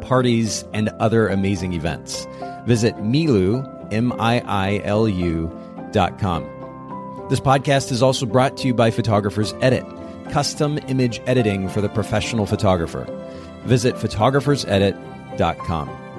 parties, and other amazing events. Visit Miilu, M I I L U, dot com. This podcast is also brought to you by Photographers Edit, custom image editing for the professional photographer. Visit photographersedit.com.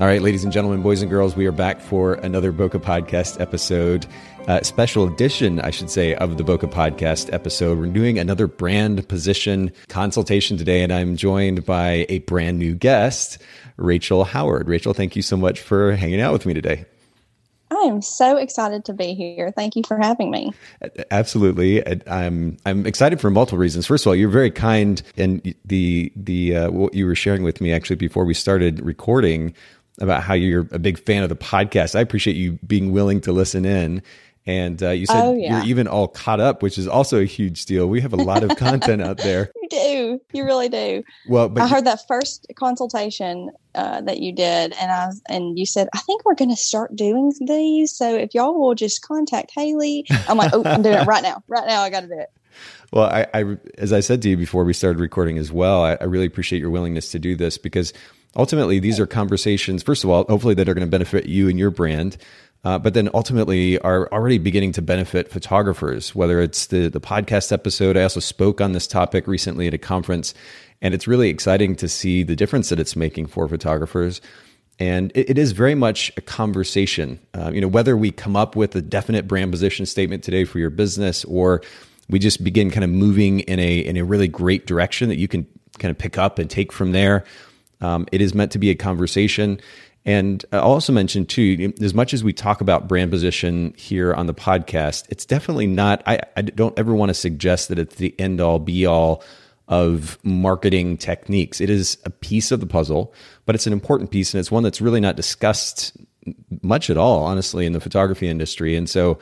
All right, ladies and gentlemen, boys and girls, we are back for another Bokeh Podcast episode, uh, special edition, I should say, of the Bokeh Podcast episode. We're doing another brand position consultation today, and I'm joined by a brand new guest, Rachel Howard. Rachel, thank you so much for hanging out with me today. I am so excited to be here. Thank you for having me. Absolutely, I'm I'm excited for multiple reasons. First of all, you're very kind, and the the uh, what you were sharing with me actually before we started recording about how you're a big fan of the podcast. I appreciate you being willing to listen in. And uh, you said oh, yeah. you're even all caught up, which is also a huge deal. We have a lot of content out there. You do, you really do. Well, I heard that first consultation uh, that you did, and I and you said, I think we're going to start doing these. So if y'all will just contact Haley, I'm like, oh, I'm doing it right now. Right now, I got to do it. Well, I, I, as I said to you before we started recording as well, I, I really appreciate your willingness to do this because ultimately these are conversations first of all hopefully that are going to benefit you and your brand uh, but then ultimately are already beginning to benefit photographers whether it's the, the podcast episode. I also spoke on this topic recently at a conference and it's really exciting to see the difference that it's making for photographers. And it, it is very much a conversation uh, you know whether we come up with a definite brand position statement today for your business or we just begin kind of moving in a in a really great direction that you can kind of pick up and take from there um, it is meant to be a conversation. And I'll also mention too, as much as we talk about brand position here on the podcast, it's definitely not. I, I don't ever want to suggest that it's the end all be all of marketing techniques. It is a piece of the puzzle, but it's an important piece, and it's one that's really not discussed much at all, honestly, in the photography industry. And so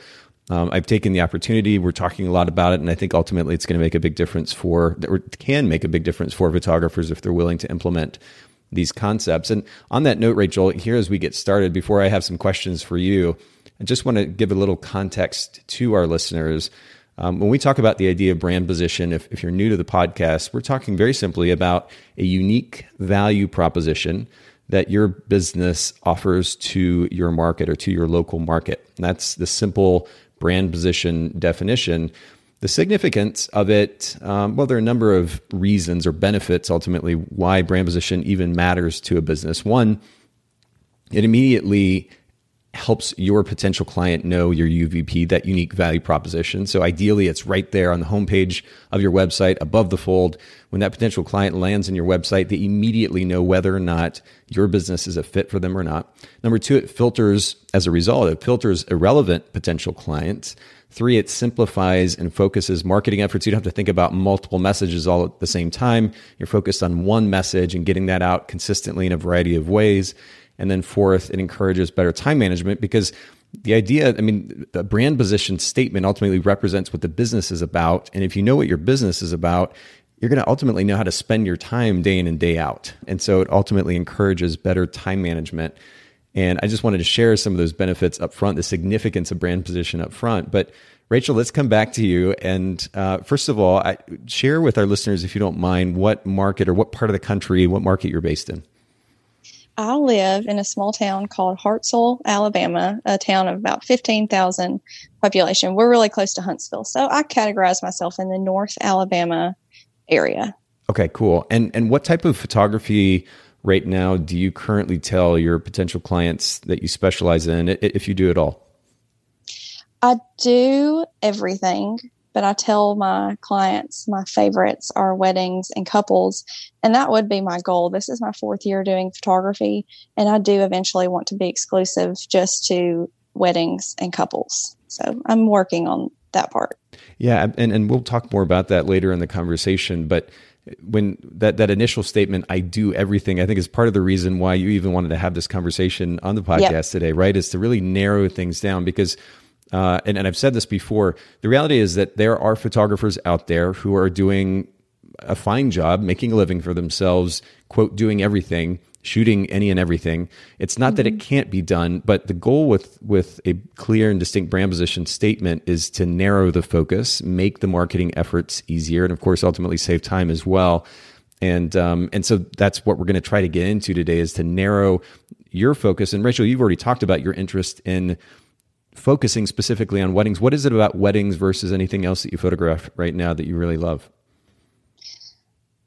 um, I've taken the opportunity. We're talking a lot about it, and I think ultimately it's going to make a big difference for, or can make a big difference for photographers if they're willing to implement these concepts. And on that note, Rachel, here as we get started, before I have some questions for you, I just want to give a little context to our listeners. Um, when we talk about the idea of brand position, if, if you're new to the podcast, we're talking very simply about a unique value proposition that your business offers to your market or to your local market. And that's the simple brand position definition. The significance of it, um, well, there are a number of reasons or benefits ultimately why brand position even matters to a business. One, it immediately helps your potential client know your UVP, that unique value proposition. So ideally, it's right there on the homepage of your website above the fold. When that potential client lands in your website, they immediately know whether or not your business is a fit for them or not. Number two, it filters, as a result, it filters irrelevant potential clients. Three, it simplifies and focuses marketing efforts. You don't have to think about multiple messages all at the same time. You're focused on one message and getting that out consistently in a variety of ways. And then fourth, it encourages better time management because the idea, I mean, the brand position statement ultimately represents what the business is about. And if you know what your business is about, you're going to ultimately know how to spend your time day in and day out. And so it ultimately encourages better time management and I just wanted to share some of those benefits up front, the significance of brand position up front. But Rachel, let's come back to you. And uh, first of all, I, share with our listeners, if you don't mind, what market or what part of the country, what market you're based in. I live in a small town called Hartselle, Alabama, a town of about 15,000 population. We're really close to Huntsville. So I categorize myself in the North Alabama area. Okay, cool. And and what type of photography right now do you currently tell your potential clients that you specialize in, if you do at all? I do everything, but I tell my clients my favorites are weddings and couples, and that would be my goal. This is my fourth year doing photography, and I do eventually want to be exclusive just to weddings and couples. So I'm working on that part. Yeah, and and we'll talk more about that later in the conversation, but when that that initial statement i do everything i think is part of the reason why you even wanted to have this conversation on the podcast yep. today right is to really narrow things down because uh, and, and i've said this before the reality is that there are photographers out there who are doing a fine job making a living for themselves quote doing everything shooting any and everything. It's not mm-hmm. that it mm-hmm. can't be done, but the goal with with a clear and distinct brand position statement is to narrow the focus, make the marketing efforts easier, and of course, ultimately save time as well. And um, and so that's what we're going to try to get into today is to narrow your focus. And Rachel, you've already talked about your interest in focusing specifically on weddings. What is it about weddings versus anything else that you photograph right now that you really love?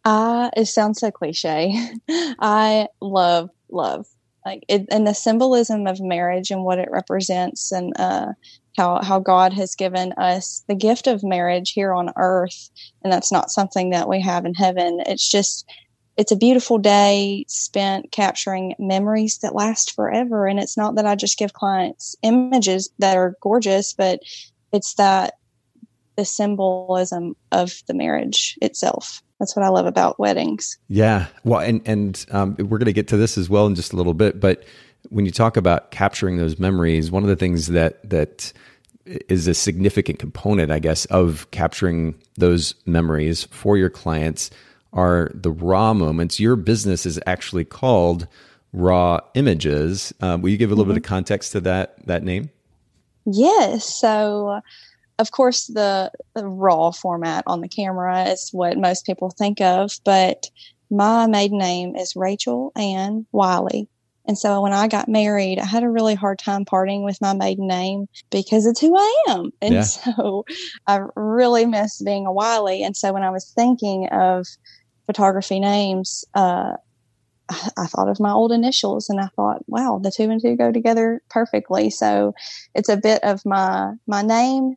I it sounds so cliche. I love love like it, and the symbolism of marriage and what it represents and uh, how how God has given us the gift of marriage here on earth and that's not something that we have in heaven. It's just it's a beautiful day spent capturing memories that last forever and it's not that I just give clients images that are gorgeous but it's that the symbolism of the marriage itself that's what I love about weddings. Yeah. Well, and, and um, we're going to get to this as well in just a little bit. But when you talk about capturing those memories, one of the things that, that is a significant component, I guess, of capturing those memories for your clients are the raw moments. Your business is actually called Raw Images. Um, will you give a little mm-hmm. bit of context to that that name? Yes. So of course, the, the raw format on the camera is what most people think of, but my maiden name is Rachel Ann Wiley. And so when I got married, I had a really hard time parting with my maiden name because it's who I am. And yeah. so I really miss being a Wiley. And so when I was thinking of photography names, uh, I thought of my old initials and I thought, wow, the two and two go together perfectly. So it's a bit of my my name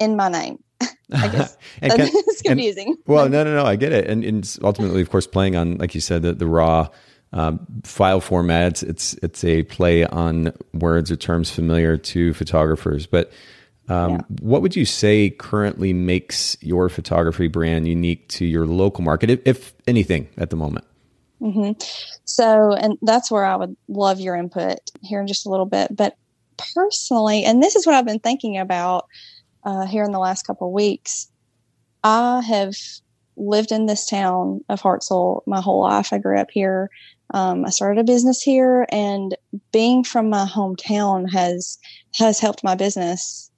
in my name. I guess it's confusing. And, well, no, no, no. I get it. And, and, ultimately, of course, playing on, like you said, the, the raw um, file formats. It's it's a play on words or terms familiar to photographers. But um, yeah. what would you say currently makes your photography brand unique to your local market, if, if anything, at the moment? Mm-hmm. So, and that's where I would love your input here in just a little bit. But personally, and this is what I've been thinking about uh, here in the last couple of weeks. I have lived in this town of Hartselle my whole life. I grew up here. Um, I started a business here, and being from my hometown has has helped my business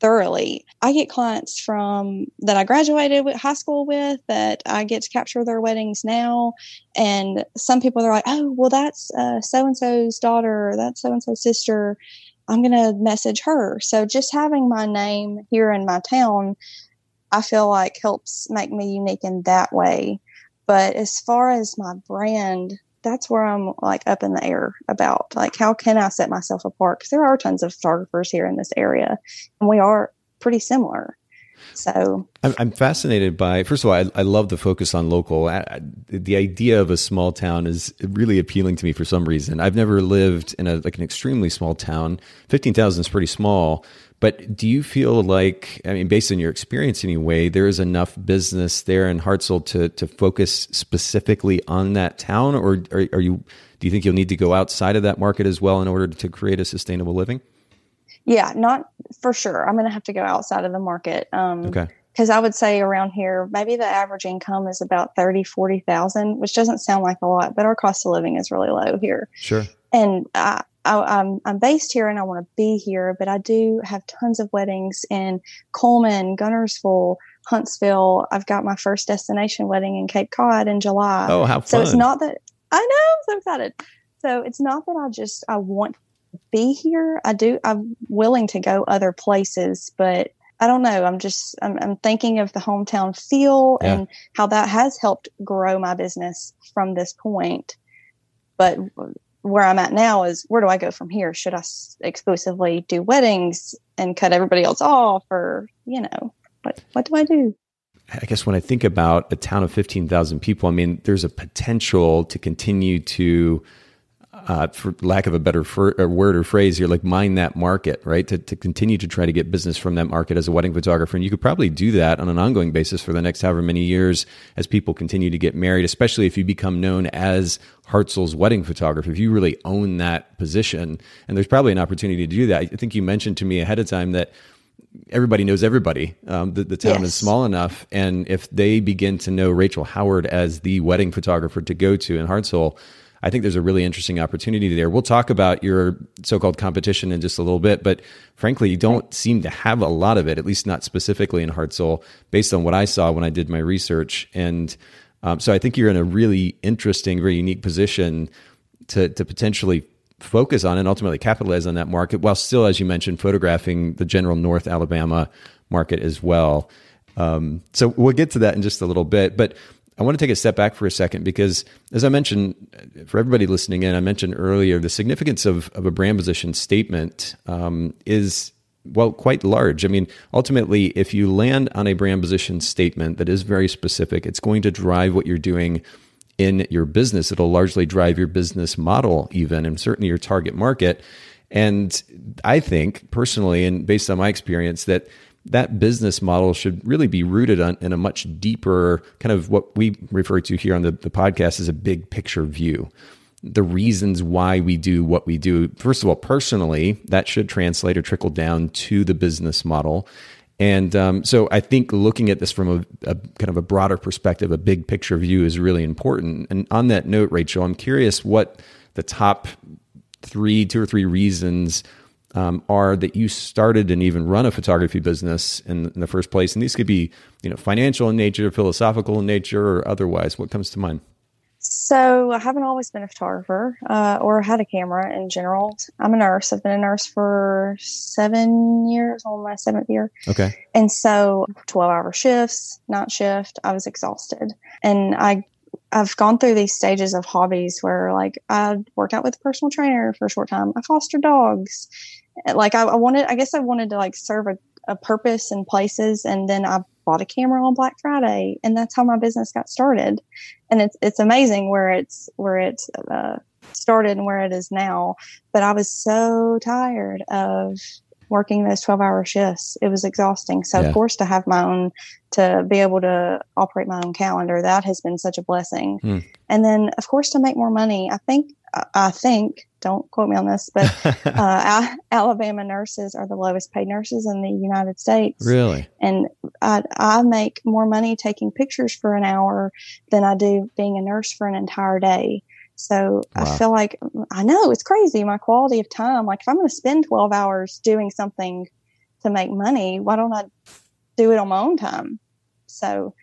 thoroughly. I get clients from that I graduated with high school with that I get to capture their weddings now. And some people are like, oh, well, that's uh, so and so's daughter, that's so and so's sister. I'm going to message her. So just having my name here in my town, I feel like helps make me unique in that way. But as far as my brand, that's where I'm like up in the air about like how can I set myself apart? Because there are tons of photographers here in this area, and we are pretty similar. So I'm, fascinated by, first of all, I, I love the focus on local. I, the idea of a small town is really appealing to me for some reason. I've never lived in a, like an extremely small town. 15,000 is pretty small. But do you feel like, I mean, based on your experience anyway, there is enough business there in Hartselle to, to focus specifically on that town? Or are, are you, do you think you'll need to go outside of that market as well in order to create a sustainable living? Yeah, not for sure. I'm going to have to go outside of the market. Um, okay. Because I would say around here, maybe the average income is about 30, 40,000, which doesn't sound like a lot, but our cost of living is really low here. Sure. And I, I, I'm, I'm based here and I want to be here, but I do have tons of weddings in Cullman, Guntersville, Huntsville. I've got my first destination wedding in Cape Cod in July. Oh, how fun. So it's not that I know, I'm so excited. So it's not that I just I want to be here. I do. I'm willing to go other places, but I don't know. I'm just I'm, I'm thinking of the hometown feel yeah. and how that has helped grow my business from this point. But where I'm at now is where do I go from here? Should I exclusively do weddings and cut everybody else off, or you know, what what do I do? I guess when I think about a town of 15,000 people, I mean, there's a potential to continue to uh, for lack of a better fir- or word or phrase here, like mine that market, right? To, to continue to try to get business from that market as a wedding photographer. And you could probably do that on an ongoing basis for the next however many years as people continue to get married, especially if you become known as Hartselle's wedding photographer. If you really own that position, and there's probably an opportunity to do that. I think you mentioned to me ahead of time that everybody knows everybody. Um, the, the, town yes. is small enough, and if they begin to know Rachel Howard as the wedding photographer to go to in Hartselle, I think there's a really interesting opportunity there. We'll talk about your so-called competition in just a little bit, but frankly, you don't seem to have a lot of it, at least not specifically in Hartselle, based on what I saw when I did my research. And um, so I think you're in a really interesting, very unique position to to potentially focus on and ultimately capitalize on that market while still, as you mentioned, photographing the general North Alabama market as well. Um, so we'll get to that in just a little bit, but I want to take a step back for a second because, as I mentioned, for everybody listening in, I mentioned earlier the significance of, of a brand position statement um, is well quite large. I mean, ultimately, if you land on a brand position statement that is very specific, it's going to drive what you're doing in your business. It'll largely drive your business model, even, and certainly your target market. And I think personally, and based on my experience, that that business model should really be rooted on, in a much deeper kind of what we refer to here on the, the podcast as a big picture view. The reasons why we do what we do. First of all, personally, that should translate or trickle down to the business model. And um, so I think looking at this from a, a, kind of a broader perspective, a big picture view is really important. And on that note, Rachel, I'm curious what the top three, two or three reasons um, are that you started and even run a photography business in, in, the first place. And these could be, you know, financial in nature, philosophical in nature, or otherwise. What comes to mind? So I haven't always been a photographer uh, or had a camera in general. I'm a nurse. I've been a nurse for seven years, on my seventh year. Okay. And so 12 hour shifts, night shift, I was exhausted. And I I've gone through these stages of hobbies where like I worked out with a personal trainer for a short time. I foster dogs like I, I, wanted i guess i wanted to like serve a, a purpose in places and then i bought a camera on black friday and that's how my business got started. And it's it's amazing where it's where it uh, started and where it is now. But i was so tired of working those 12 hour shifts. It was exhausting. So yeah. of course to have my own to be able to operate my own calendar that has been such a blessing. Mm. and then of course to make more money i think I think, don't quote me on this, but uh, Alabama nurses are the lowest paid nurses in the United States. Really? And I, I make more money taking pictures for an hour than I do being a nurse for an entire day. So wow. I feel like I know it's crazy. My quality of time, like if I'm going to spend 12 hours doing something to make money, why don't I do it on my own time? So,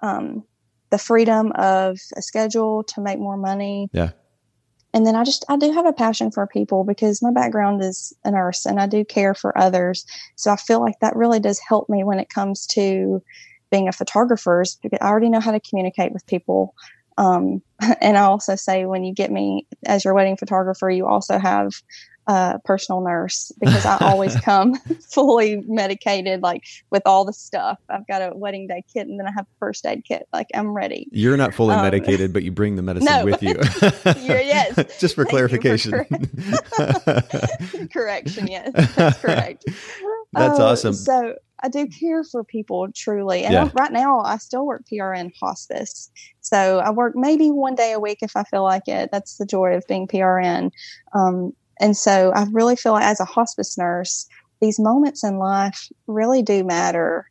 um, the freedom of a schedule to make more money. Yeah and then I just, I do have a passion for people because my background is a nurse and I do care for others. So I feel like that really does help me when it comes to being a photographer because I already know how to communicate with people. Um, and I also say when you get me as your wedding photographer, you also have uh, personal nurse because I always come fully medicated, like with all the stuff. I've got a wedding day kit and then I have a first aid kit. Like I'm ready. You're not fully um, medicated, but you bring the medicine no. with you. yes. Just for Thank clarification. For correction. Yes, that's correct. That's uh, awesome. So I do care for people truly. And yeah. right now I still work PRN hospice. So I work maybe one day a week if I feel like it. That's the joy of being PRN. Um, and so I really feel like as a hospice nurse, these moments in life really do matter.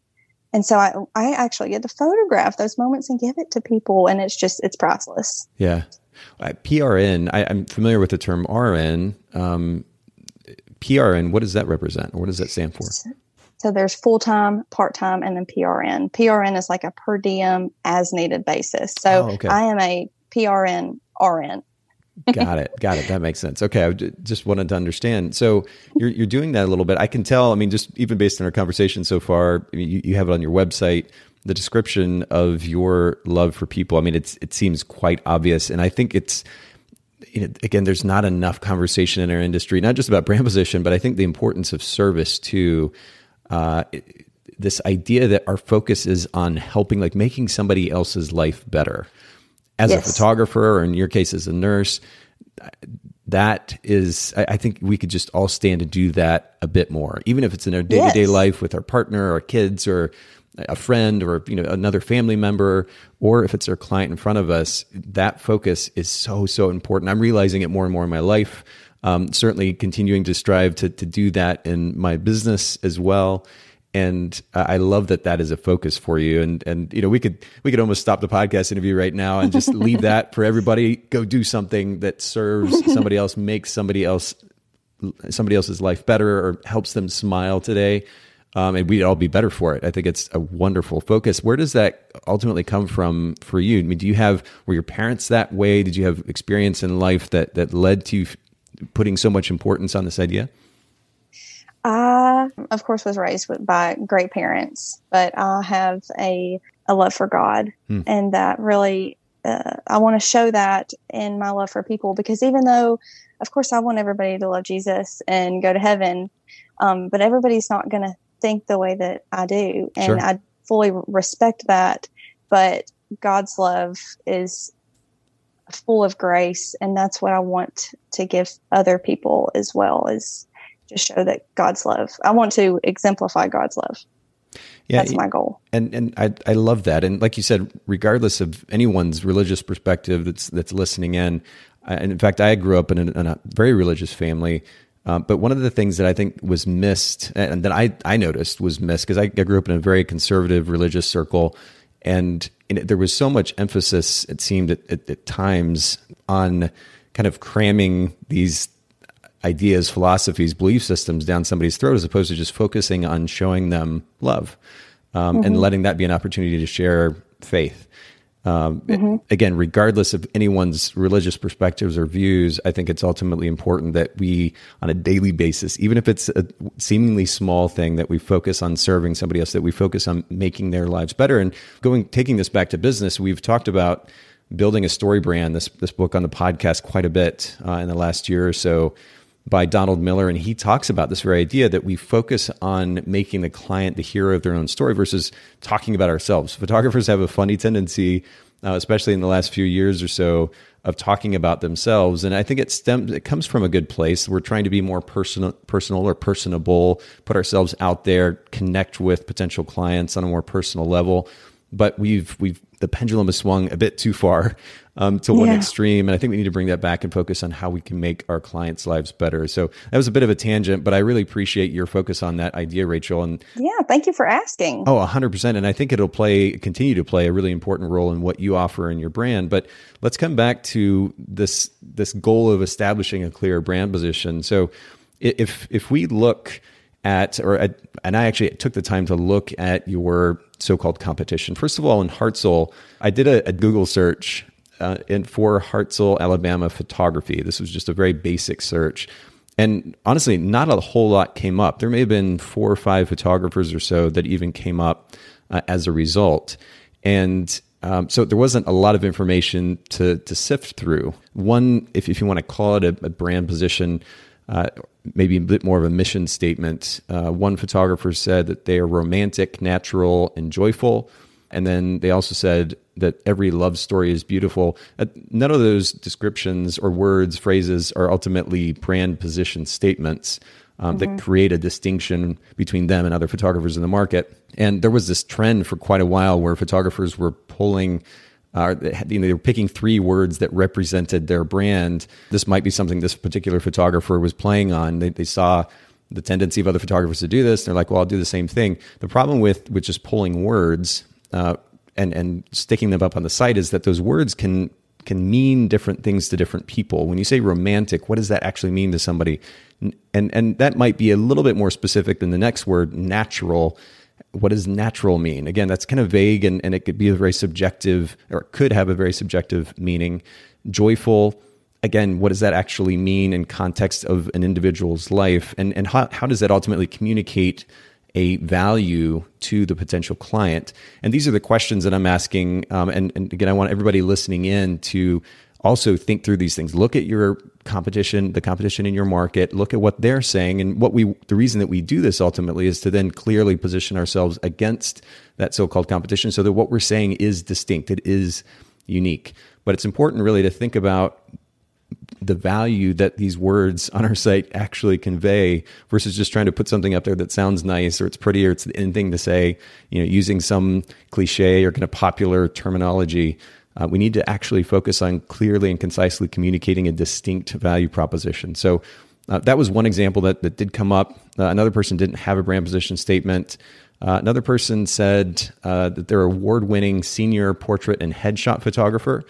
And so I, I actually get to photograph those moments and give it to people. And it's just, it's priceless. Yeah. Uh, PRN, I, am familiar with the term RN. Um, PRN, what does that represent? Or what does that stand for? So there's full time, part time, and then PRN. PRN is like a per diem as needed basis. So oh, okay. I am a PRN RN. Got it. Got it. That makes sense. Okay. I just wanted to understand. So you're, you're doing that a little bit. I can tell, I mean, just even based on our conversation so far, I mean, you, you have it on your website, the description of your love for people. I mean, it's, it seems quite obvious. And I think it's, you know, again, there's not enough conversation in our industry, not just about brand position, but I think the importance of service to, uh, this idea that our focus is on helping, like making somebody else's life better as yes. a photographer or in your case as a nurse that is I, think we could just all stand to do that a bit more even if it's in our day-to-day Yes. life with our partner or kids or a friend or you know another family member or if it's our client in front of us that focus is so so important i'm realizing it more and more in my life um, certainly continuing to strive to, to do that in my business as well and I love that that is a focus for you. And and you know we could we could almost stop the podcast interview right now and just leave that for everybody. Go do something that serves somebody else, makes somebody else somebody else's life better, or helps them smile today. Um, and we'd all be better for it. I think it's a wonderful focus. Where does that ultimately come from for you? I mean, do you have were your parents that way? Did you have experience in life that that led to you f- putting so much importance on this idea? I, of course, was raised with, by great parents, but I have a, a love for God. Hmm. And that really, uh, I want to show that in my love for people because even though, of course, I want everybody to love Jesus and go to heaven, um, but everybody's not going to think the way that I do. And Sure. I fully respect that. But God's love is full of grace. And that's what I want to give other people as well is just show that God's love. I want to exemplify God's love. Yeah, That's my goal. and and I I love that. And like you said, regardless of anyone's religious perspective that's that's listening in, I, and in fact, I grew up in a, in a very religious family. Um, but one of the things that I think was missed, and that I I noticed was missed, because I, I grew up in a very conservative religious circle, and it, there was so much emphasis. It seemed at, at, at times on kind of cramming these ideas, philosophies, belief systems down somebody's throat as opposed to just focusing on showing them love um, and letting that be an opportunity to share faith. Um, Again, regardless of anyone's religious perspectives or views, I think it's ultimately important that we, on a daily basis, even if it's a seemingly small thing, that we focus on serving somebody else, that we focus on making their lives better. And going, taking this back to business, we've talked about building a story brand. This this book on the podcast quite a bit uh, in the last year or so by Donald Miller, and he talks about this very idea that we focus on making the client the hero of their own story versus talking about ourselves. Photographers have a funny tendency, uh, especially in the last few years or so, of talking about themselves, and I think it stems it comes from a good place. We're trying to be more personal, personal or personable, put ourselves out there, connect with potential clients on a more personal level but we've we've the pendulum has swung a bit too far um, to one Yeah. extreme, and I think we need to bring that back and focus on how we can make our clients' lives better. So that was a bit of a tangent, but I really appreciate your focus on that idea, Rachel. And Yeah. Thank you for asking. Oh, 100%. And I think it'll play continue to play a really important role in what you offer in your brand. But let's come back to this this goal of establishing a clear brand position. So if if we look at or at, and I actually took the time to look at your so-called competition. First of all, in Hartselle, I did a, a Google search uh, in for Hartselle, Alabama photography. This was just a very basic search. And honestly, not a whole lot came up. There may have been four or five photographers or so that even came up uh, as a result. And um, so there wasn't a lot of information to, to sift through. One, if, if you want to call it a, a brand position, uh, maybe a bit more of a mission statement. Uh, one photographer said that they are romantic, natural, and joyful. And then they also said that every love story is beautiful. Uh, none of those descriptions or words, phrases are ultimately brand position statements um, that create a distinction between them and other photographers in the market. And there was this trend for quite a while where photographers were pulling uh, they you know, they were picking three words that represented their brand. This might be something this particular photographer was playing on. They, they saw the tendency of other photographers to do this. They're like, well, I'll do the same thing. The problem with with just pulling words uh, and and sticking them up on the site is that those words can can mean different things to different people. When you say romantic, what does that actually mean to somebody? And and that might be a little bit more specific than the next word, natural what does natural mean? Again, that's kind of vague and, and it could be a very subjective or it could have a very subjective meaning. Joyful, again, what does that actually mean in context of an individual's life? And, and how, how does that ultimately communicate a value to the potential client? And these are the questions that I'm asking. Um, and, and again, I want everybody listening in to also think through these things. Look at your competition, the competition in your market, look at what they're saying. And what we, the reason that we do this ultimately is to then clearly position ourselves against that so called competition so that what we're saying is distinct, it is unique. But it's important really to think about the value that these words on our site actually convey versus just trying to put something up there that sounds nice or it's pretty or it's the end thing to say, you know, using some cliche or kind of popular terminology. Uh, we need to actually focus on clearly and concisely communicating a distinct value proposition. So uh, that was one example that, that did come up. Uh, another person didn't have a brand position statement. Uh, another person said uh, that they're award winning senior portrait and headshot photographer.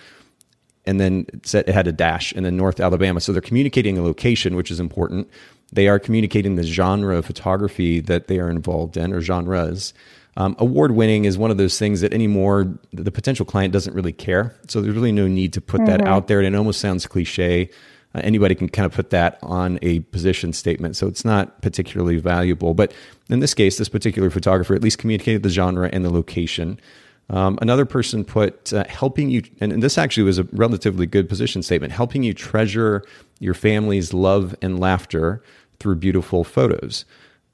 And then it said it had a dash and then North Alabama. So they're communicating a location, which is important. They are communicating the genre of photography that they are involved in or genres. Um, award winning is one of those things that anymore the potential client doesn't really care. So there's really no need to put mm-hmm. that out there. And it almost sounds cliche. Uh, anybody can kind of put that on a position statement. So it's not particularly valuable. But in this case, this particular photographer at least communicated the genre and the location. Um, another person put uh, helping you, and this actually was a relatively good position statement helping you treasure your family's love and laughter through beautiful photos.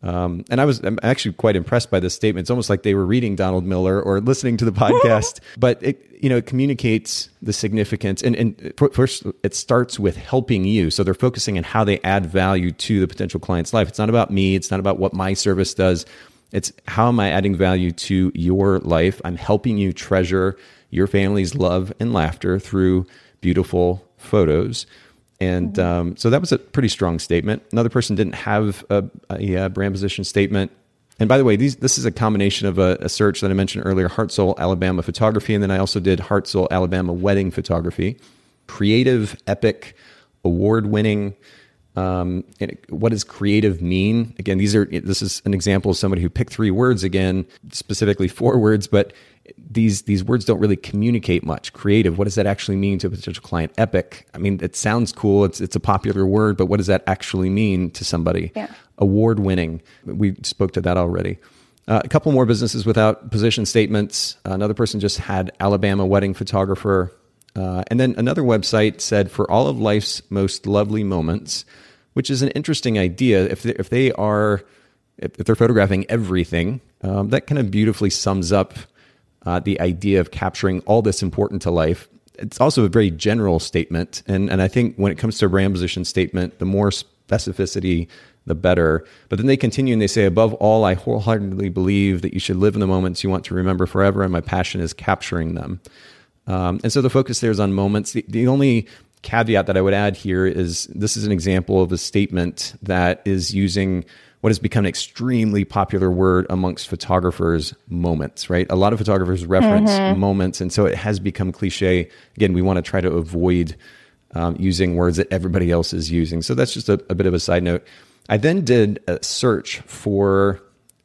Um, and I was I'm actually quite impressed by this statement. It's almost like they were reading Donald Miller or listening to the podcast, but it you know it communicates the significance. And, and first, it starts with helping you. So they're focusing on how they add value to the potential client's life. It's not about me. It's not about what my service does. It's how am I adding value to your life? I'm helping you treasure your family's love and laughter through beautiful photos. And mm-hmm. um, so that was a pretty strong statement. Another person didn't have a, a, a brand position statement. And by the way, these, this is a combination of a, a, search that I mentioned earlier Hartselle, Alabama photography, and then I also did Hartselle, Alabama wedding photography. Creative, epic, award winning. Um, what does creative mean? Again, these are this is an example of somebody who picked three words again, specifically four words, but these these words don't really communicate much. Creative, what does that actually mean to a potential client? Epic, I mean, it sounds cool. It's it's a popular word, but what does that actually mean to somebody? Yeah. Award winning, we spoke to that already. Uh, a couple more businesses without position statements. Uh, another person just had Alabama wedding photographer, uh, and then another website said for all of life's most lovely moments, which is an interesting idea. If they, if they are if they're photographing everything, um, that kind of beautifully sums up uh, the idea of capturing all this important to life. It's also a very general statement. And, and I think when it comes to a brand position statement, the more specificity, the better. But then they continue and they say, above all, I wholeheartedly believe that you should live in the moments you want to remember forever, and my passion is capturing them. Um, and so the focus there is on moments. The, the only caveat that I would add here is this is an example of a statement that is using what has become an extremely popular word amongst photographers moments right? A lot of photographers reference mm-hmm. moments and so it has become cliche. Again we want to try to avoid um, using words that everybody else is using. So that's just a, a, bit of a side note. I then did a search for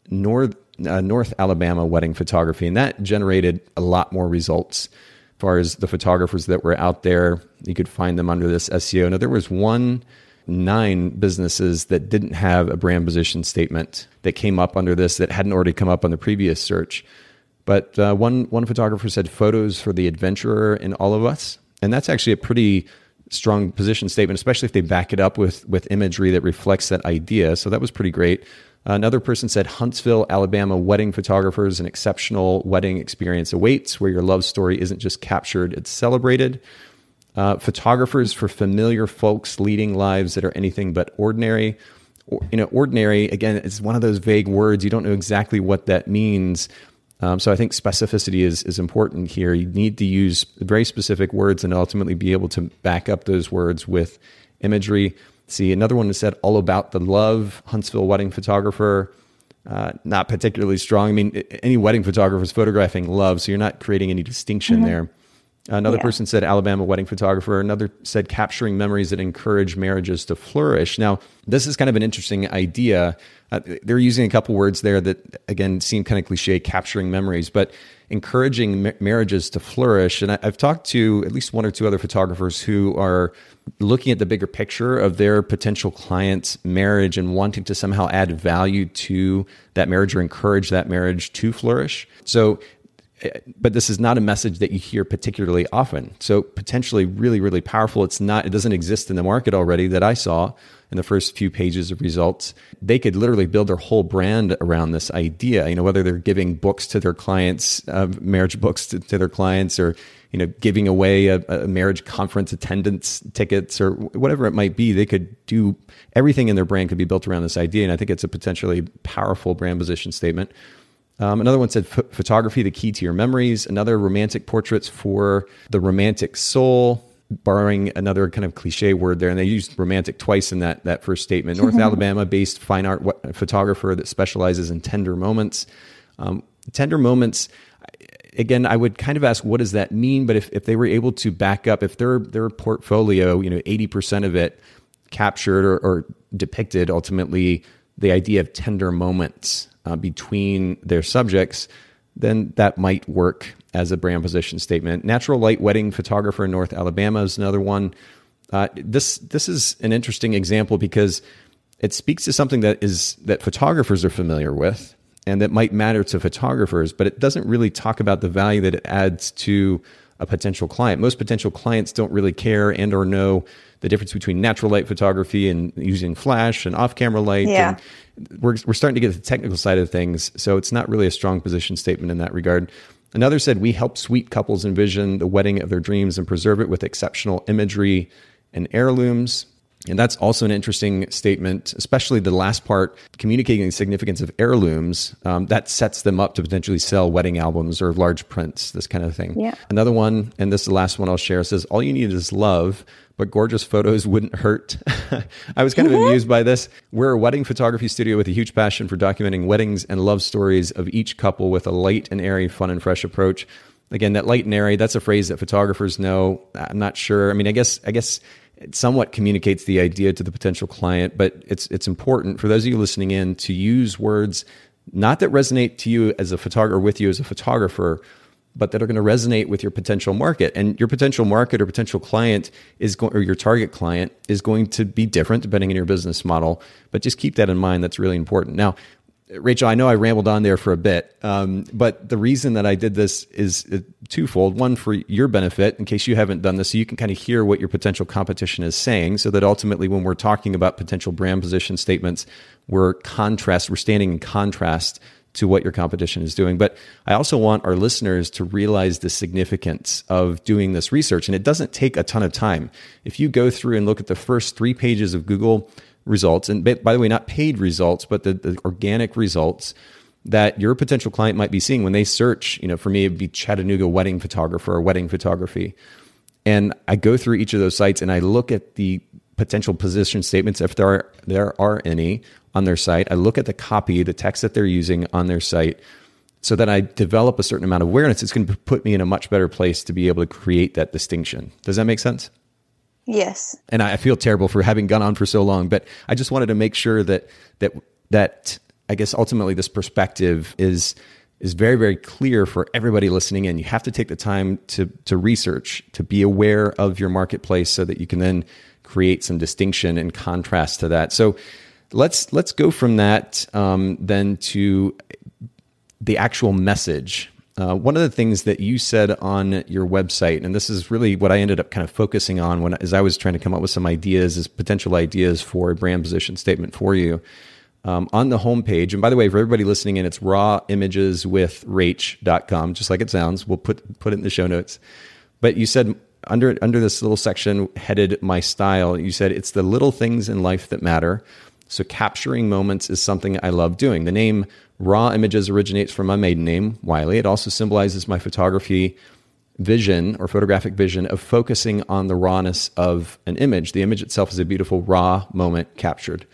north uh, north alabama wedding photography and that generated a lot more results far as the photographers that were out there you could find them under this seo now there was one nine businesses that didn't have a brand position statement that came up under this that hadn't already come up on the previous search. But uh, one one photographer said photos for the adventurer in all of us, and that's actually a pretty strong position statement, especially if they back it up with with imagery that reflects that idea. So that was pretty great. Another person said Huntsville, Alabama wedding photographers, an exceptional wedding experience awaits where your love story isn't just captured, it's celebrated. Uh, photographers for familiar folks leading lives that are anything but ordinary. Or, you know, ordinary, again, it's one of those vague words. You don't know exactly what that means. Um, so I think specificity is, is important here. You need to use very specific words and ultimately be able to back up those words with imagery. See, another one that said all about the love, Huntsville wedding photographer. Uh, not particularly strong. I mean, any wedding photographer is photographing love, so you're not creating any distinction mm-hmm. there. Another yeah. person said Alabama wedding photographer. Another said capturing memories that encourage marriages to flourish. Now, this is kind of an interesting idea. Uh, they're using a couple words there that, again, seem kind of cliche, capturing memories, but encouraging ma- marriages to flourish. And I, I've talked to at least one or two other photographers who are looking at the bigger picture of their potential client's marriage and wanting to somehow add value to that marriage or encourage that marriage to flourish. So but this is not a message that you hear particularly often. So potentially really, really powerful. It's not, it doesn't exist in the market already that I saw in the first few pages of results. They could literally build their whole brand around this idea, you know, whether they're giving books to their clients, uh, marriage books to, to, their clients, or, you know, giving away a, a marriage conference attendance tickets or whatever it might be. They could do everything in their brand could be built around this idea. And I think it's a potentially powerful brand position statement. Um, another one said photography, the key to your memories. Another romantic portraits for the romantic soul, borrowing another kind of cliche word there. And they used romantic twice in that, that first statement. North Alabama based fine art photographer that specializes in tender moments. Um, tender moments, again, I would kind of ask, what does that mean? But if, if they were able to back up, if their, their portfolio, you know, 80% of it captured or, or depicted ultimately the idea of tender moments uh, between their subjects, then that might work as a brand position statement. Natural light wedding photographer in North Alabama is another one. Uh, this this is an interesting example because it speaks to something that is that photographers are familiar with and that might matter to photographers, but it doesn't really talk about the value that it adds to a potential client. Most potential clients don't really care and or know the difference between natural light photography and using flash and off-camera light. Yeah. And we're we're starting to get to the technical side of things, so it's not really a strong position statement in that regard. Another said, "We help sweet couples envision the wedding of their dreams and preserve it with exceptional imagery and heirlooms." And that's also an interesting statement, especially the last part, communicating the significance of heirlooms. Um, that sets them up to potentially sell wedding albums or large prints, this kind of thing. Yeah. Another one, and this is the last one I'll share, says, All you need is love, but gorgeous photos wouldn't hurt. I was kind of mm-hmm. amused by this. We're a wedding photography studio with a huge passion for documenting weddings and love stories of each couple with a light and airy, fun and fresh approach. Again, that light and airy, that's a phrase that photographers know. I'm not sure. I mean, I guess, I guess it somewhat communicates the idea to the potential client, but it's it's important for those of you listening in to use words not that resonate to you as a photographer with you as a photographer, but that are going to resonate with your potential market. And your potential market or potential client is going, or your target client is going to be different depending on your business model. But just keep that in mind. That's really important. Now, Rachel, I know I rambled on there for a bit, um, but the reason that I did this is uh, twofold. One, for your benefit, in case you haven't done this, so you can kind of hear what your potential competition is saying, so that ultimately, when we're talking about potential brand position statements, we're contrast, we're standing in contrast to what your competition is doing. But I also want our listeners to realize the significance of doing this research, and it doesn't take a ton of time. If you go through and look at the first three pages of Google results, and by the way, not paid results, but the, the organic results that your potential client might be seeing when they search, you know, for me, it'd be Chattanooga wedding photographer or wedding photography. And I go through each of those sites and I look at the potential position statements, if there are, there are any on their site. I look at the copy, the text that they're using on their site, so that I develop a certain amount of awareness. It's going to put me in a much better place to be able to create that distinction. Does that make sense? Yes. And I feel terrible for having gone on for so long, but I just wanted to make sure that that that I guess ultimately this perspective is is very very clear for everybody listening in. You have to take the time to to research, to be aware of your marketplace so that you can then create some distinction and contrast to that. So let's let's go from that um, then to the actual message uh, one of the things that you said on your website, and this is really what I ended up kind of focusing on when as I was trying to come up with some ideas, as potential ideas for a brand position statement for you. Um, on the homepage, and by the way, for everybody listening in, it's raw images with rach.com, just like it sounds. We'll put put it in the show notes. But you said under under this little section headed my style, you said it's the little things in life that matter. So capturing moments is something I love doing. The name Raw Images originates from my maiden name, Wiley. It also symbolizes my photography vision or photographic vision of focusing on the rawness of an image. The image itself is a beautiful raw moment captured.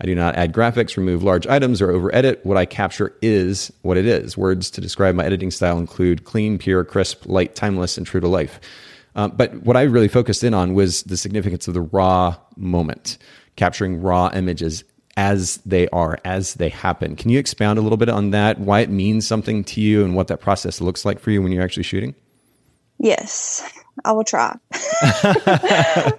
I do not add graphics, remove large items, or over edit. What I capture is what it is. Words to describe my editing style include clean, pure, crisp, light, timeless, and true to life. Um, but what I really focused in on was the significance of the raw moment, capturing raw images as they are, as they happen. Can you expound a little bit on that, why it means something to you, and what that process looks like for you when you're actually shooting? Yes, I will try. I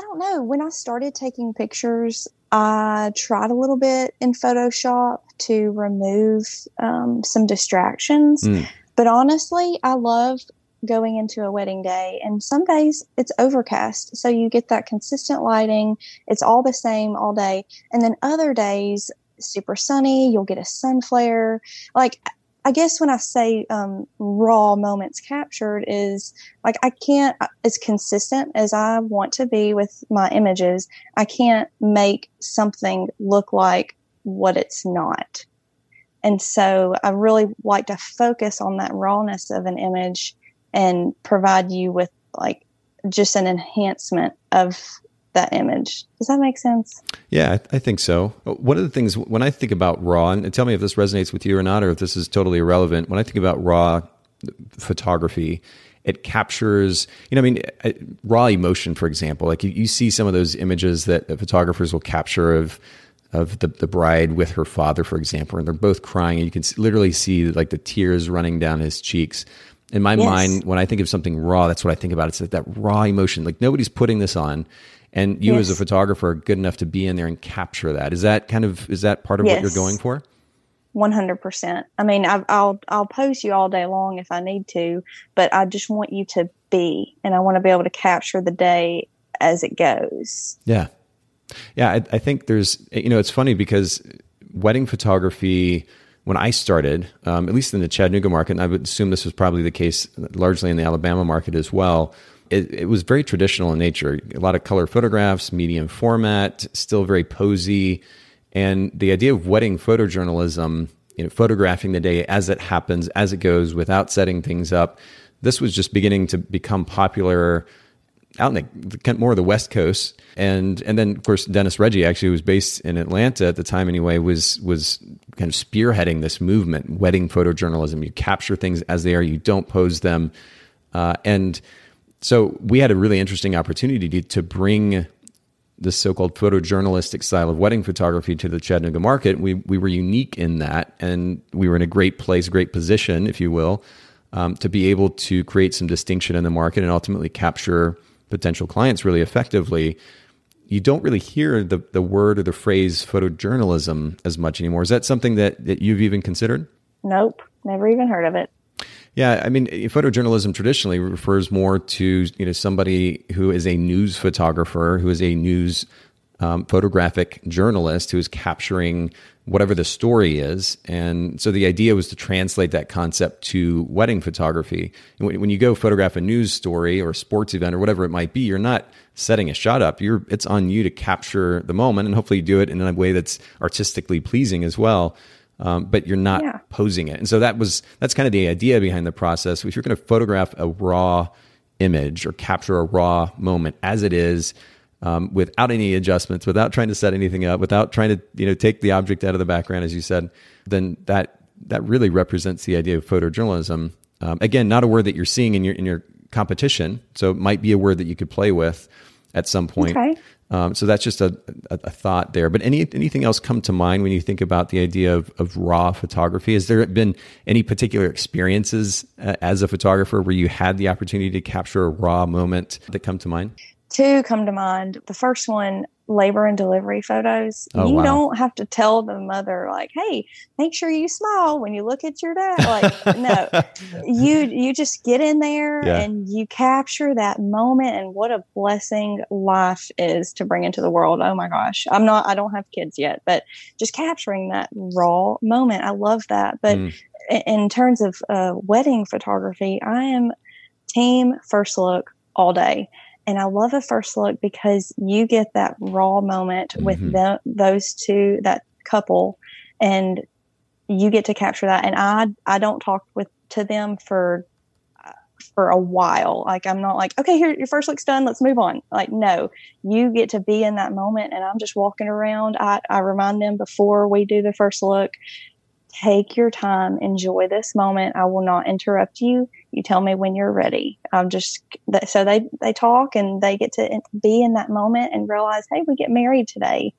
don't know. When I started taking pictures, I tried a little bit in Photoshop to remove um, some distractions. Mm. But honestly, I love going into a wedding day. And some days it's overcast. So you get that consistent lighting. It's all the same all day. And then other days, super sunny, you'll get a sun flare. Like, I guess when I say um, raw moments captured is like I can't as consistent as I want to be with my images. I can't make something look like what it's not. And so I really like to focus on that rawness of an image and provide you with like just an enhancement of that image. Does that make sense? Yeah, I, I, think so. One of the things when I think about raw, and tell me if this resonates with you or not, or if this is totally irrelevant. When I think about raw photography, it captures, you know, I mean, raw emotion, for example. Like you, you see some of those images that photographers will capture of of the, the bride with her father, for example, and they're both crying, and you can literally see like the tears running down his cheeks in my yes. mind, when I think of something raw, that's what I think about. It's like that raw emotion. Like nobody's putting this on, and you yes. as a photographer are good enough to be in there and capture that. Is that kind of is that part of yes. what you're going for? One hundred percent. I mean, i will I'll pose you all day long if I need to, but I just want you to be, and I want to be able to capture the day as it goes. Yeah, yeah. I, I think there's you know it's funny because wedding photography when I started, um, at least in the Chattanooga market, and I would assume this was probably the case largely in the Alabama market as well, it, it, was very traditional in nature. A lot of color photographs, medium format, still very posy. And the idea of wedding photojournalism, you know, photographing the day as it happens, as it goes, without setting things up, this was just beginning to become popular out in the more of the West Coast, and and then of course Denis Reggie actually who was based in Atlanta at the time anyway was was kind of spearheading this movement, wedding photojournalism. You capture things as they are, you don't pose them, uh, and so we had a really interesting opportunity to, to bring this so-called photojournalistic style of wedding photography to the Chattanooga market. We we were unique in that, and we were in a great place, great position, if you will, um, to be able to create some distinction in the market and ultimately capture potential clients really effectively, you don't really hear the, the word or the phrase photojournalism as much anymore. Is that something that, that you've even considered? Nope, never even heard of it. Yeah, I mean, photojournalism traditionally refers more to you know somebody who is a news photographer, who is a news um, photographic journalist who is capturing whatever the story is. And so the idea was to translate that concept to wedding photography. When, when you go photograph a news story or a sports event or whatever it might be, you're not setting a shot up. You're, it's on you to capture the moment and hopefully you do it in a way that's artistically pleasing as well. Um, but you're not yeah. posing it. And so that was, that's kind of the idea behind the process. If you're going to photograph a raw image or capture a raw moment as it is, um, without any adjustments, without trying to set anything up, without trying to you know take the object out of the background, as you said, then that that really represents the idea of photojournalism. Um, again, not a word that you're seeing in your in your competition, so it might be a word that you could play with at some point. Okay. Um, so that's just a, a, a, thought there. But any anything else come to mind when you think about the idea of, of raw photography? Has there been any particular experiences uh, as a photographer where you had the opportunity to capture a raw moment that come to mind? Two come to mind. The first one, labor and delivery photos. Oh, you wow. don't have to tell the mother like, "Hey, make sure you smile when you look at your dad." Like, no, you you just get in there yeah. and you capture that moment. And what a blessing life is to bring into the world. Oh my gosh, I'm not. I don't have kids yet, but just capturing that raw moment, I love that. But mm. in terms of uh, wedding photography, I am team first look all day and I love a first look because you get that raw moment mm-hmm. with them, those two, that couple, and you get to capture that. And I, I don't talk with to them for for a while. Like I'm not like, okay, here your first look's done, let's move on. Like, no, you get to be in that moment and I'm just walking around. I, I remind them before we do the first look, take your time, enjoy this moment. I will not interrupt you. You tell me when you're ready. I'm just so they they talk and they get to be in that moment and realize, hey, we get married today,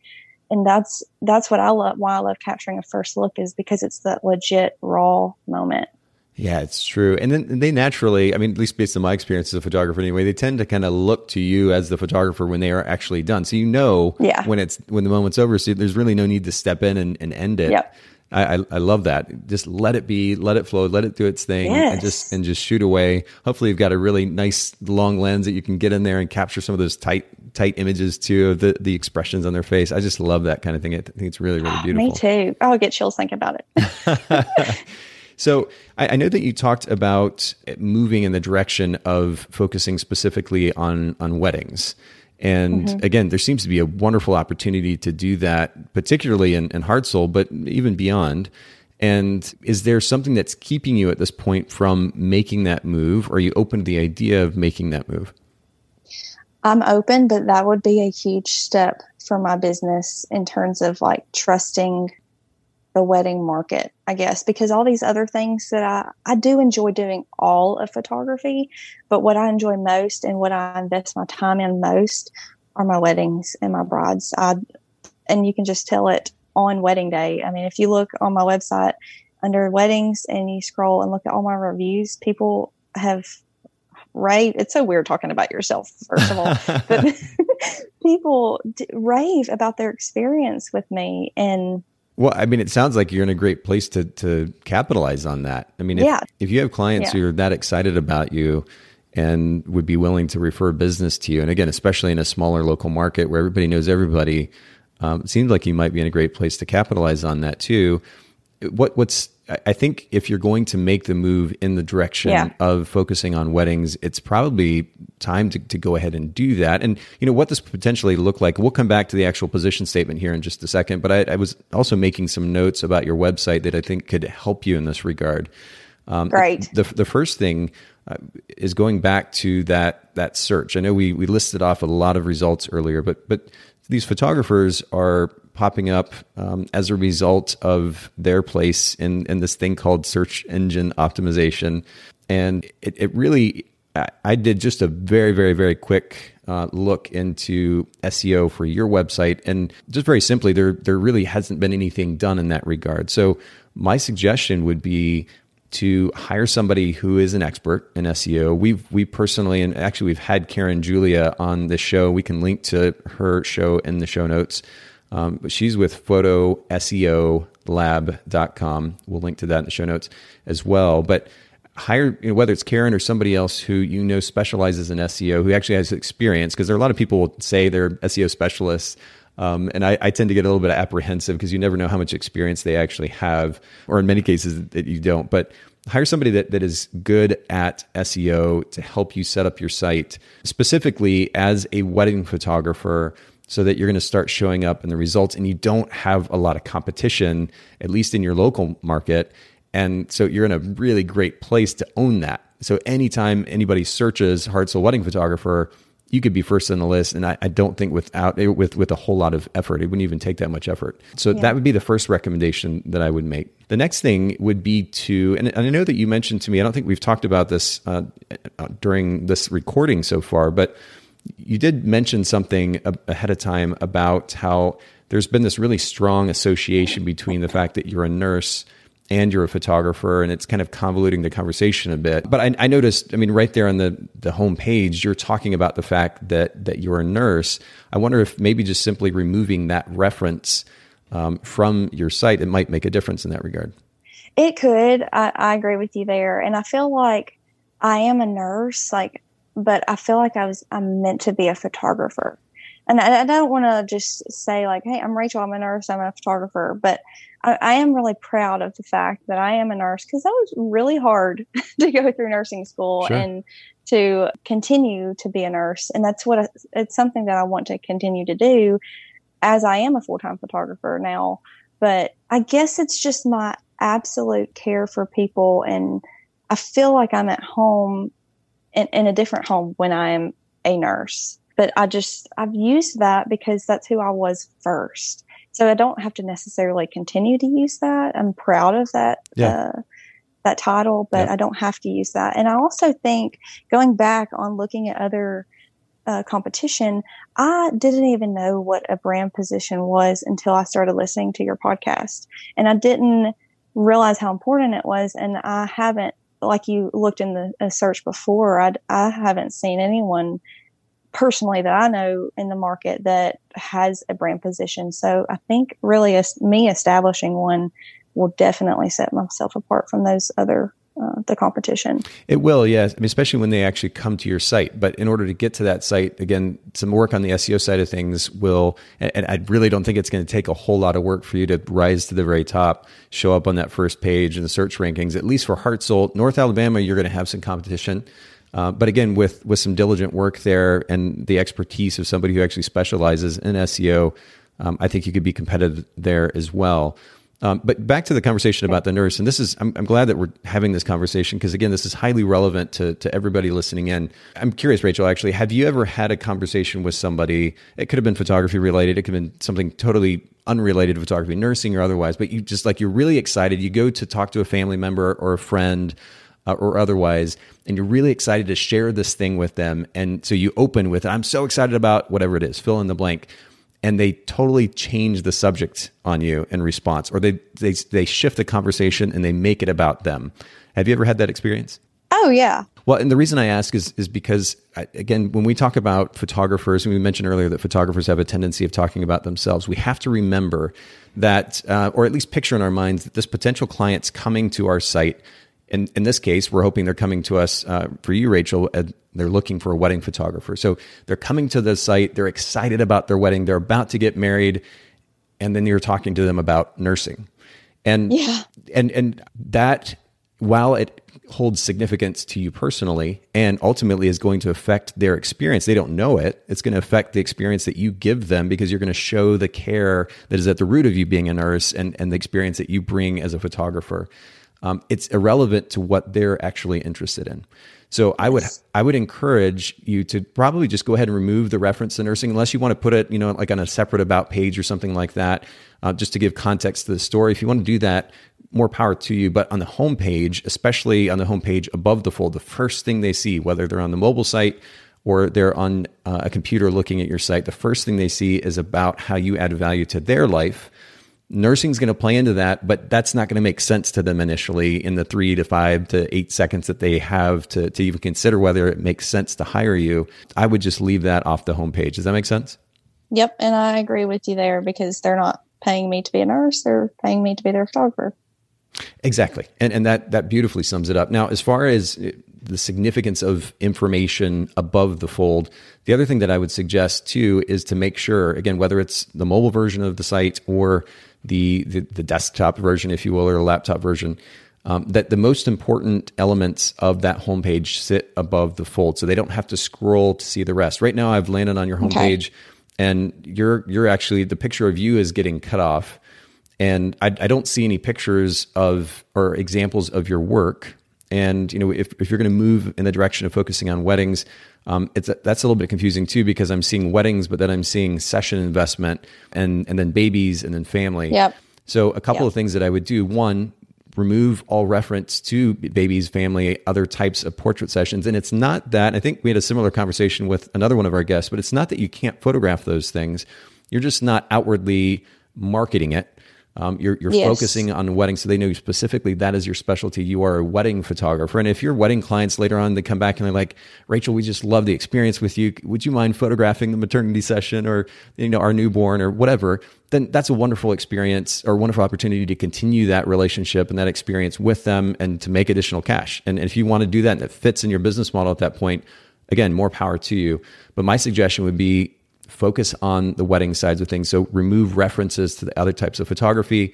and that's that's what I love. Why I love capturing a first look is because it's that legit raw moment. Yeah, it's true. And then they naturally, I mean, at least based on my experience as a photographer anyway, they tend to kind of look to you as the photographer when they are actually done. So you know yeah. when it's when the moment's over. So there's really no need to step in and, and end it. Yep. I, I, I love that. Just let it be, let it flow, let it do its thing, Yes. and just and just shoot away. Hopefully, you've got a really nice long lens that you can get in there and capture some of those tight tight images too of the the expressions on their face. I just love that kind of thing. I think it's really really beautiful. Me too. Oh, I'll get chills thinking about it. So I, I know that you talked about moving in the direction of focusing specifically on on weddings. And mm-hmm. again, there seems to be a wonderful opportunity to do that, particularly in, in Hartselle, but even beyond. And is there something that's keeping you at this point from making that move? Or are you open to the idea of making that move? I'm open, but that would be a huge step for my business in terms of like trusting the wedding market, I guess, because all these other things that I, I do enjoy doing all of photography, but what I enjoy most and what I invest my time in most are my weddings and my brides. I, and you can just tell it on wedding day. I mean, if you look on my website under weddings and you scroll and look at all my reviews, people have rave. It's so weird talking about yourself, first of all, but people d- rave about their experience with me. And Well, I mean, it sounds like you're in a great place to to capitalize on that. I mean, if, Yeah. if you have clients Yeah. who are that excited about you and would be willing to refer business to you, and again, especially in a smaller local market where everybody knows everybody, um, it seems like you might be in a great place to capitalize on that too. What what's I- think if you're going to make the move in the direction Yeah. of focusing on weddings, it's probably time to, to go ahead and do that. And you know what this potentially look like. We'll come back to the actual position statement here in just a second. But I, I was also making some notes about your website that I think could help you in this regard. Um, Great. The the first thing uh, is going back to that that search. I know we we listed off a lot of results earlier, but but these photographers are popping up um, as a result of their place in in this thing called search engine optimization, and it, it really. I- did just a very, very, very quick uh, look into SEO for your website, and just very simply, there there really hasn't been anything done in that regard. So, my suggestion would be to hire somebody who is an expert in SEO. We've we personally and actually we've had Karen Julia on the show. We can link to her show in the show notes. Um, but she's with photoseolab.com. We'll link to that in the show notes as well. But hire you know, whether it's Karen or somebody else who you know specializes in SEO, who actually has experience, because there are a lot of people say they're SEO specialists. Um, and I, I tend to get a little bit apprehensive because you never know how much experience they actually have, or in many cases that you don't. But hire somebody that, that is good at SEO to help you set up your site, specifically as a wedding photographer, so that you're going to start showing up in the results and you don't have a lot of competition, at least in your local market. And so you're in a really great place to own that. So anytime anybody searches Hartselle wedding photographer, you could be first on the list. And I, I don't think without with with a whole lot of effort, it wouldn't even take that much effort. So that would be the first recommendation that I would make. The next thing would be to, and, and I know that you mentioned to me, I don't think we've talked about this uh, uh, during this recording so far, but you did mention something ahead of time about how there's been this really strong association between the fact that you're a nurse and you're a photographer and it's kind of convoluting the conversation a bit but i, I noticed i mean right there on the, the home page you're talking about the fact that that you're a nurse i wonder if maybe just simply removing that reference um, from your site it might make a difference in that regard It could. I, I agree with you there. And I feel like I am a nurse, like, but I feel like I was, I'm meant to be a photographer. And I, I don't want to just say like, Hey, I'm Rachel. I'm a nurse. I'm a photographer, but I, I am really proud of the fact that I am a nurse because that was really hard to go through nursing school Sure. and to continue to be a nurse. And that's what I, it's something that I want to continue to do as I am a full time photographer now. But I guess it's just my absolute care for people. And I feel like I'm at home in, in a different home when I'm a nurse. But I just, I've used that because that's who I was first. So I don't have to necessarily continue to use that. I'm proud of that. Yeah. Uh, that title, but Yeah. I don't have to use that. And I also think going back on looking at other uh, competition, I didn't even know what a brand position was until I started listening to your podcast. And I didn't realize how important it was. And I haven't like you looked in the search before, I, I haven't seen anyone personally that I know in the market that has a brand position. So I think really me establishing one will definitely set myself apart from those other uh, the competition. It will, yes. I mean, especially when they actually come to your site. But in order to get to that site, again, some work on the SEO side of things will, and I really don't think it's going to take a whole lot of work for you to rise to the very top, show up on that first page in the search rankings. At least for Hartselle, North Alabama, you're going to have some competition. Uh, but again, with with some diligent work there and the expertise of somebody who actually specializes in SEO, um, I think you could be competitive there as well. Um, but back to the conversation about the nurse, and this is, I'm, I'm glad that we're having this conversation because again, this is highly relevant to, to everybody listening in. I'm curious, Rachel, actually, have you ever had a conversation with somebody? It could have been photography related, it could have been something totally unrelated to photography, nursing or otherwise, but you just like, you're really excited. You go to talk to a family member or a friend uh, or otherwise, and you're really excited to share this thing with them. And so you open with, I'm so excited about whatever it is, fill in the blank and they totally change the subject on you in response or they, they they shift the conversation and they make it about them. Have you ever had that experience? Oh yeah. Well and the reason i ask is is because again when we talk about photographers and we mentioned earlier that photographers have a tendency of talking about themselves we have to remember that uh, or at least picture in our minds that this potential client's coming to our site in, in this case, we're hoping they're coming to us uh, for you, Rachel. They're looking for a wedding photographer. So they're coming to the site. They're excited about their wedding. They're about to get married. And then you're talking to them about nursing. And, yeah. and, and that, while it holds significance to you personally and ultimately is going to affect their experience, they don't know it. It's going to affect the experience that you give them because you're going to show the care that is at the root of you being a nurse and, and the experience that you bring as a photographer um, it's irrelevant to what they're actually interested in. So I would I would encourage you to probably just go ahead and remove the reference to nursing unless you want to put it you know like on a separate about page or something like that, uh, just to give context to the story. If you want to do that, more power to you. But on the home page, especially on the home page above the fold, the first thing they see, whether they're on the mobile site or they're on uh, a computer looking at your site, the first thing they see is about how you add value to their life nursing's going to play into that, but that's not going to make sense to them initially in the three to five to eight seconds that they have to, to even consider whether it makes sense to hire you. I would just leave that off the homepage. Does that make sense? Yep. And I agree with you there because they're not paying me to be a nurse, they're paying me to be their photographer. Exactly. And, and that, that beautifully sums it up. Now, as far as uh, the significance of information above the fold, the other thing that I would suggest too is to make sure, again, whether it's the mobile version of the site or the, the, the desktop version, if you will, or a laptop version, um, that the most important elements of that homepage sit above the fold, so they don't have to scroll to see the rest. Right now, I've landed on your homepage, okay. and you're you're actually the picture of you is getting cut off, and I, I don't see any pictures of or examples of your work. And you know, if if you're going to move in the direction of focusing on weddings, um, it's that's a little bit confusing too because I'm seeing weddings, but then I'm seeing session investment and and then babies and then family. Yep. So a couple yep. of things that I would do: one, remove all reference to babies, family, other types of portrait sessions. And it's not that I think we had a similar conversation with another one of our guests, but it's not that you can't photograph those things. You're just not outwardly marketing it um, you're, you're yes. focusing on weddings, so they know specifically that is your specialty. You are a wedding photographer, and if your wedding clients later on they come back and they're like, "Rachel, we just love the experience with you. Would you mind photographing the maternity session or you know our newborn or whatever?" Then that's a wonderful experience or wonderful opportunity to continue that relationship and that experience with them and to make additional cash. And, and if you want to do that and it fits in your business model at that point, again, more power to you. But my suggestion would be focus on the wedding sides of things. So remove references to the other types of photography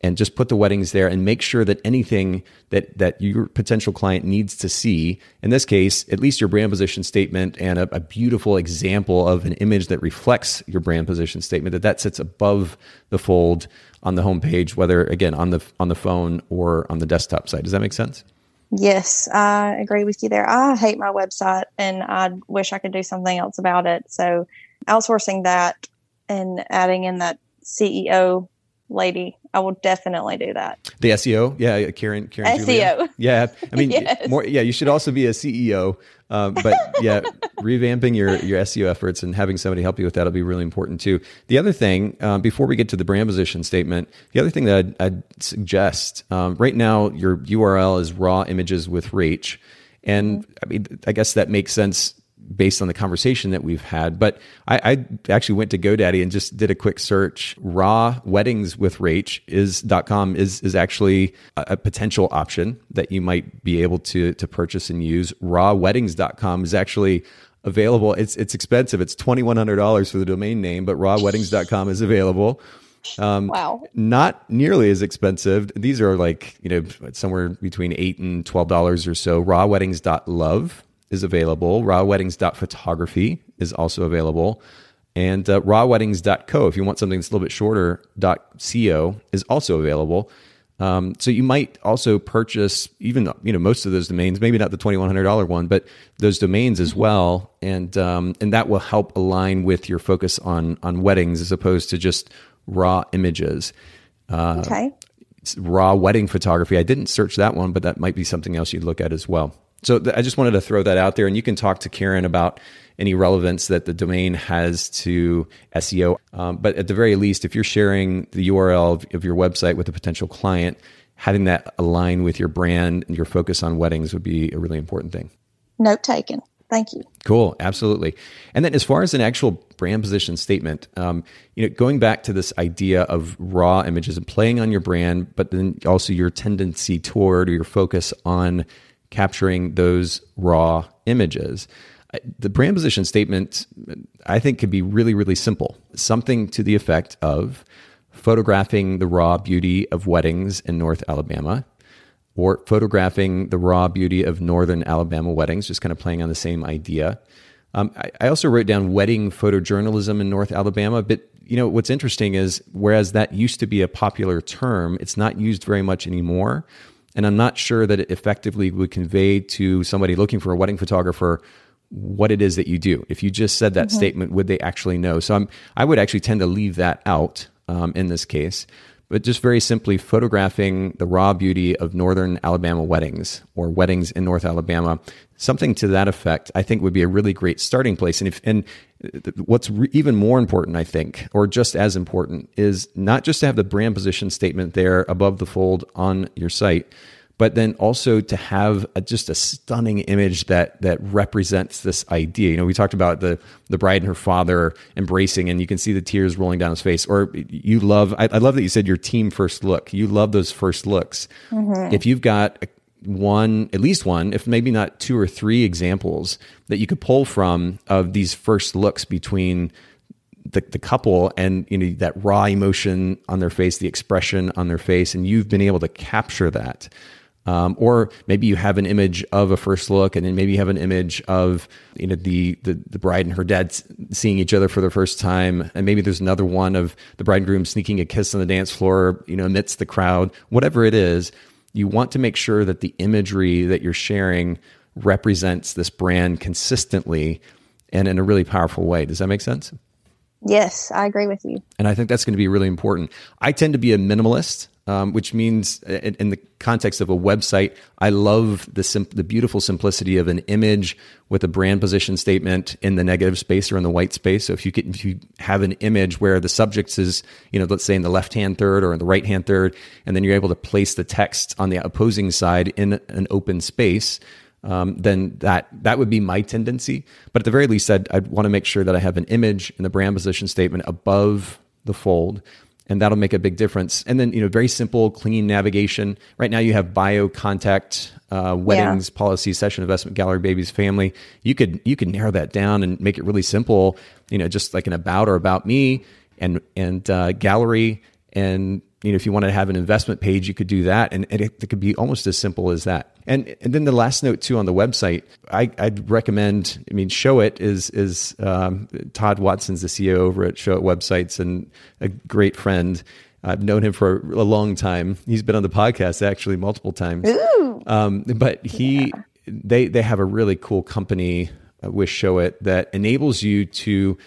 and just put the weddings there and make sure that anything that that your potential client needs to see in this case at least your brand position statement and a, a, beautiful example of an image that reflects your brand position statement that that sits above the fold on the homepage whether again on the on the phone or on the desktop side. Does that make sense? Yes i agree with you there. I hate my website and i wish i could do something else about it. So outsourcing that and adding in that CEO lady, I will definitely do that. The SEO, yeah, Karen, Karen, SEO, Julia. yeah. I mean, yes. more, yeah. You should also be a CEO Uh, but yeah, revamping your your SEO efforts and having somebody help you with that will be really important too. The other thing, uh, before we get to the brand position statement, the other thing that I'd, I'd suggest um, right now, your URL is raw images with reach, and I mean, I guess that makes sense based on the conversation that we've had. But I, I, actually went to GoDaddy and just did a quick search. Raw weddings with Rach is .com is is actually a, a, potential option that you might be able to to purchase and use. Rawweddings.com is actually available. It's it's expensive. It's twenty one hundred dollars for the domain name, but rawweddings.com is available. Um, wow. Not nearly as expensive. These are like, you know, somewhere between eight and twelve dollars or so. Rawweddings.love is available. Rawweddings.photography is also available. And uh, rawweddings.co, if you want something that's a little bit shorter, .co is also available. Um, so you might also purchase even you know most of those domains, maybe not the twenty one hundred dollar one, but those domains as well, and um, and that will help align with your focus on on weddings as opposed to just raw images. Uh, okay. Raw wedding photography. I didn't search that one, but that might be something else you'd look at as well. So th- I just wanted to throw that out there, and you can talk to Karen about any relevance that the domain has to SEO. Um, but at the very least, if you're sharing the URL of, of, your website with a potential client, having that align with your brand and your focus on weddings would be a really important thing. Note taken. Thank you. Cool, absolutely. And then, as far as an actual brand position statement, um, you know, going back to this idea of raw images and playing on your brand, but then also your tendency toward or your focus on capturing those raw images. The brand position statement, I think, could be really, really simple. Something to the effect of photographing the raw beauty of weddings in North Alabama, or photographing the raw beauty of Northern Alabama weddings, just kind of playing on the same idea. Um, I, I also wrote down wedding photojournalism in North Alabama, but you know what's interesting is whereas that used to be a popular term, it's not used very much anymore. And I'm not sure that it effectively would convey to somebody looking for a wedding photographer what it is that you do. If you just said that mm-hmm. statement, would they actually know? So I'm, I would actually tend to leave that out um, in this case but just very simply photographing the raw beauty of northern Alabama weddings or weddings in North Alabama, something to that effect, I think would be a really great starting place. And if and what's re- even more important, I think, or just as important, is not just to have the brand position statement there above the fold on your site, but then also to have a, just a stunning image that that represents this idea. You know, we talked about the the bride and her father embracing, and you can see the tears rolling down his face. Or you love, I, I love that you said your team first look. You love those first looks. Mm-hmm. If you've got one, at least one, if maybe not two or three examples that you could pull from of these first looks between the, the couple and you know that raw emotion on their face the expression on their face and you've been able to capture that um, or maybe you have an image of a first look, and then maybe you have an image of you know the, the the bride and her dad seeing each other for the first time, and maybe there's another one of the bride and groom sneaking a kiss on the dance floor, you know, amidst the crowd. Whatever it is, you want to make sure that the imagery that you're sharing represents this brand consistently and in a really powerful way. Does that make sense? Yes, I agree with you. And I think that's going to be really important. I tend to be a minimalist um, which means in, in, the context of a website, I love the sim- the beautiful simplicity of an image with a brand position statement in the negative space or in the white space. So if you if you have an image where the subject is, you know, let's say in the left hand third or in the right hand third, and then you're able to place the text on the opposing side in an open space. Um, then that that would be my tendency. But at the very least, I'd, I'd want to make sure that I have an image in the brand position statement above the fold and that'll make a big difference. And then, you know, very simple, clean navigation. Right now, you have bio, contact, uh, weddings, yeah. policy, session, investment, gallery, babies, family. You could you could narrow that down and make it really simple. You know, just like an about or about me, and and uh, gallery, and you know, if you wanted to have an investment page, you could do that, and, it, it, could be almost as simple as that. And and then the last note too on the website, I, would recommend. I mean, Showit is um, Todd Watson's the CEO over at Showit Websites and a great friend. I've known him for a long time. He's been on the podcast actually multiple times. Um, but he, yeah. they they have a really cool company uh, Showit that enables you to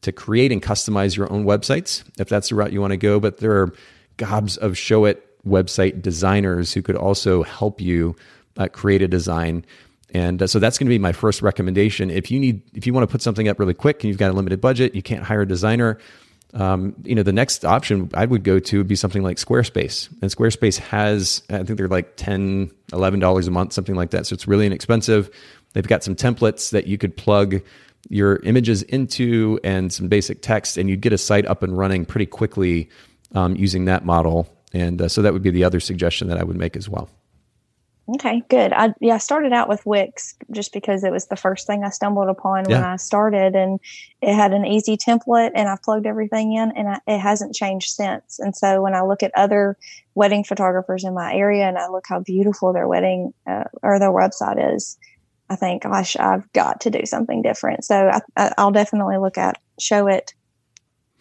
to create and customize your own websites if that's the route you want to go. But there are gobs of Showit website designers who could also help you uh, create a design. And uh, so that's going to be my first recommendation. If you need, if you want to put something up really quick and you've got a limited budget, you can't hire a designer. Um, you know, the next option I would go to would be something like Squarespace. And Squarespace has, I think they're like 10 $11 a month, something like that. So it's really inexpensive. They've got some templates that you could plug your images into and some basic text, and you'd get a site up and running pretty quickly um, using that model. And uh, so that would be the other suggestion that I would make as well. Okay, good. I yeah, I started out with Wix just because it was the first thing I stumbled upon yeah. when I started, and it had an easy template, and I plugged everything in, and I, it hasn't changed since. And so when I look at other wedding photographers in my area, and I look how beautiful their wedding uh, or their website is, I think, gosh, I've got to do something different. So I, will definitely look at Showit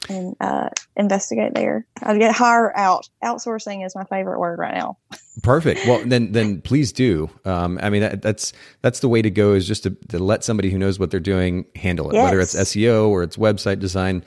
and uh, investigate there. I'd get hire out. Outsourcing is my favorite word right now. Perfect. Well, then then please do. Um, I mean, that, that's that's the way to go. Is just to, to let somebody who knows what they're doing handle it, yes. whether it's SEO or it's website design.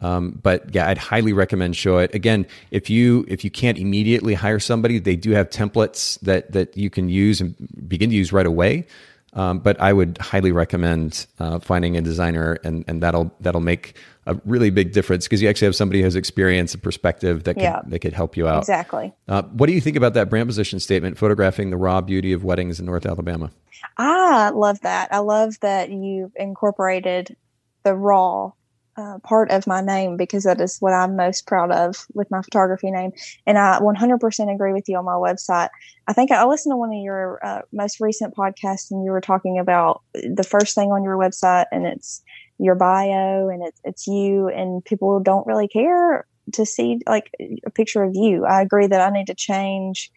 Um, but yeah, I'd highly recommend Showit. Again, if you if you can't immediately hire somebody, they do have templates that that you can use and begin to use right away. Um, but I would highly recommend uh, finding a designer, and, and that'll that'll make a really big difference because you actually have somebody who has experience and perspective that could, yeah, that could help you out. Exactly. Uh, what do you think about that brand position statement, photographing the raw beauty of weddings in North Alabama? Ah, I love that. I love that you've incorporated the raw uh, part of my name because that is what I'm most proud of with my photography name. And I 100% agree with you on my website. I think I listened to one of your uh, most recent podcasts and you were talking about the first thing on your website and it's your bio and it's, it's you and people don't really care to see like a picture of you. I agree that I need to change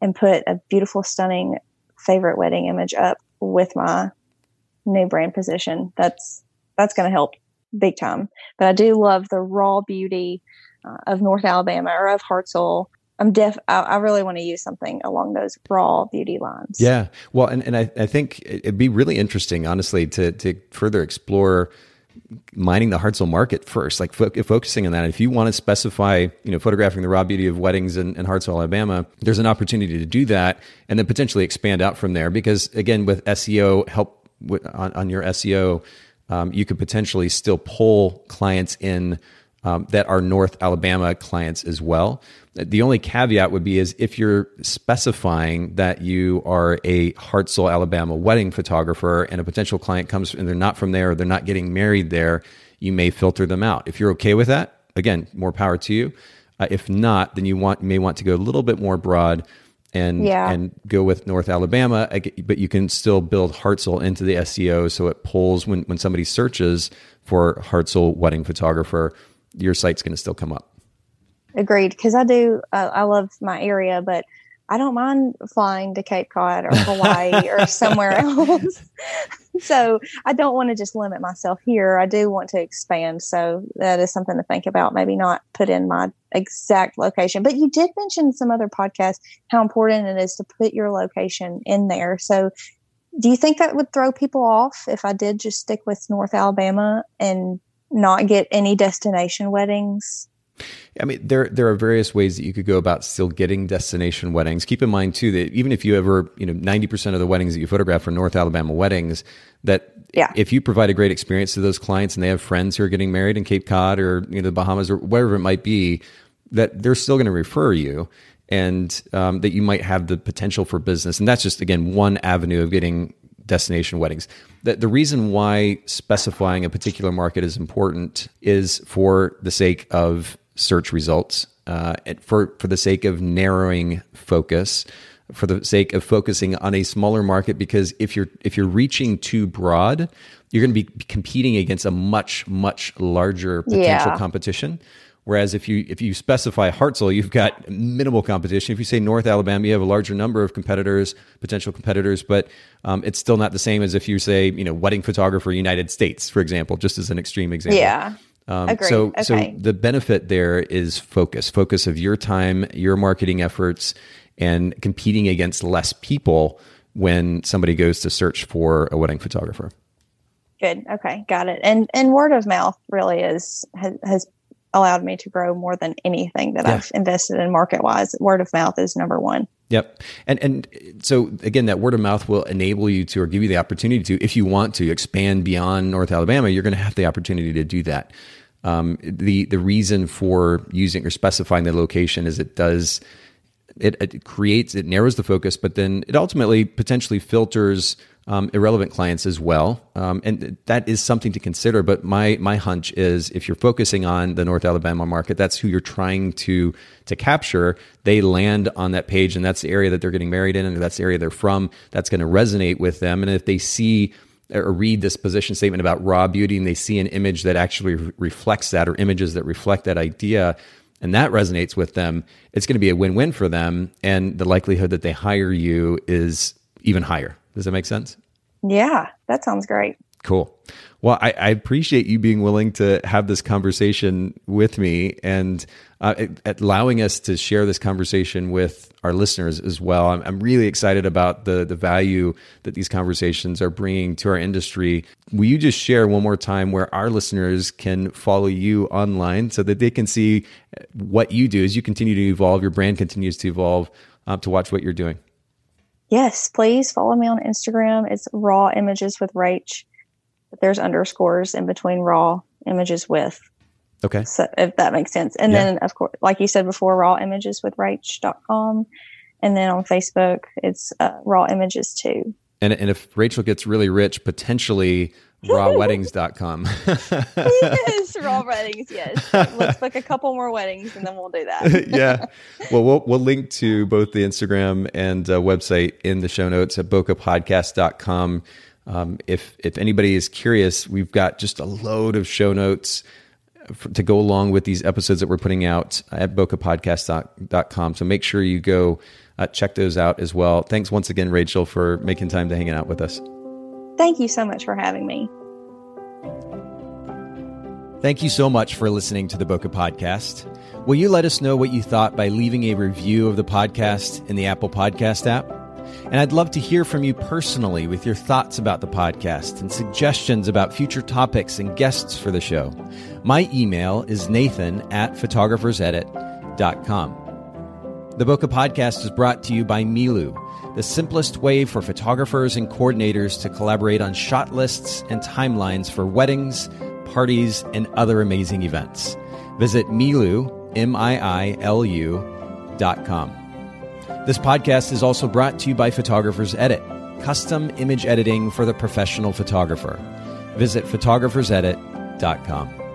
and put a beautiful, stunning favorite wedding image up with my new brand position. That's, that's going to help big time. But I do love the raw beauty uh, of North Alabama or of Hartselle. I'm deaf. I, I, really want to use something along those raw beauty lines. Yeah. Well, and, and I, I think it'd be really interesting, honestly, to, to further explore mining the Hartselle market first, like fo- focusing on that. If you want to specify, you know, photographing the raw beauty of weddings in, in Hartselle, Alabama, there's an opportunity to do that and then potentially expand out from there. Because again, with SEO help with, on, on your SEO, um, you could potentially still pull clients in um, that are North Alabama clients as well. The only caveat would be is if you're specifying that you are a Hartselle, Alabama wedding photographer and a potential client comes and they're not from there or they're not getting married there, you may filter them out. If you're okay with that, again, more power to you. Uh, if not, then you want may want to go a little bit more broad and yeah. and go with North Alabama, but you can still build Hartselle into the SEO so it pulls when when somebody searches for Hartselle wedding photographer, your site's going to still come up. Agreed, because I do uh, I love my area, but I don't mind flying to Cape Cod or Hawaii or somewhere else. so I don't want to just limit myself here. I do want to expand. So that is something to think about. Maybe not put in my exact location. But you did mention some other podcasts how important it is to put your location in there. So do you think that would throw people off if I did just stick with North Alabama and not get any destination weddings? I mean, there there are various ways that you could go about still getting destination weddings. Keep in mind too that even if you ever, you know, ninety percent of the weddings that you photograph are North Alabama weddings, that yeah. if you provide a great experience to those clients and they have friends who are getting married in Cape Cod or you know the Bahamas or wherever it might be, that they're still going to refer you and um, that you might have the potential for business. And that's just again one avenue of getting destination weddings. The, the reason why specifying a particular market is important is for the sake of search results, uh, for for the sake of narrowing focus, for the sake of focusing on a smaller market. Because if you're if you're reaching too broad, you're going to be competing against a much much larger potential yeah. competition. Whereas if you if you specify Hartselle, you've got minimal competition. If you say North Alabama, you have a larger number of competitors, potential competitors, but um, it's still not the same as if you say you know wedding photographer United States, for example, just as an extreme example. Yeah. Um, Agreed. So, okay. so the benefit there is focus, focus of your time, your marketing efforts, and competing against less people when somebody goes to search for a wedding photographer. Good. Okay, got it. And and word of mouth really is has, has allowed me to grow more than anything that yeah. I've invested in market wise. Word of mouth is number one. Yep. And and so again, that word of mouth will enable you to or give you the opportunity to, if you want to expand beyond North Alabama, you're going to have the opportunity to do that. Um, the the reason for using or specifying the location is it does it, it creates it narrows the focus, but then it ultimately potentially filters um, irrelevant clients as well, um, and that is something to consider. But my my hunch is if you're focusing on the North Alabama market, that's who you're trying to to capture. They land on that page, and that's the area that they're getting married in, and that's the area they're from. That's going to resonate with them, and if they see or read this position statement about raw beauty, and they see an image that actually re- reflects that, or images that reflect that idea. And that resonates with them, it's going to be a win win for them. And the likelihood that they hire you is even higher. Does that make sense? Yeah, that sounds great. Cool. Well, I, I, appreciate you being willing to have this conversation with me and uh, allowing us to share this conversation with our listeners as well. I'm, I'm, really excited about the the value that these conversations are bringing to our industry. Will you just share one more time where our listeners can follow you online so that they can see what you do as you continue to evolve, your brand continues to evolve, uh, to watch what you're doing? Yes, please follow me on Instagram. It's raw images with Rach. But there's underscores in between raw images with. Okay. So if that makes sense. And yeah. then of course, like you said before, raw images with Rach.com. And then on Facebook, it's uh, raw images too. And, and if Rachel gets really rich, potentially rawweddings.com. yes, raw weddings. Yes. Let's book a couple more weddings and then we'll do that. yeah. Well, well, we'll link to both the Instagram and uh, website in the show notes at bokehpodcast.com. Um, if, if anybody is curious, we've got just a load of show notes for, to go along with these episodes that we're putting out at bokehpodcast.com. So make sure you go uh, check those out as well. Thanks once again, Rachel, for making time to hanging out with us. Thank you so much for having me. Thank you so much for listening to the Bokeh Podcast. Will you let us know what you thought by leaving a review of the podcast in the Apple Podcast app? And I'd love to hear from you personally with your thoughts about the podcast and suggestions about future topics and guests for the show. My email is nathan at photographersedit.com. The Bokeh Podcast is brought to you by Miilu the simplest way for photographers and coordinators to collaborate on shot lists and timelines for weddings, parties, and other amazing events. Visit Miilu, M-I-I-L-U dot com. This podcast is also brought to you by Photographers Edit, custom image editing for the professional photographer. Visit photographersedit.com.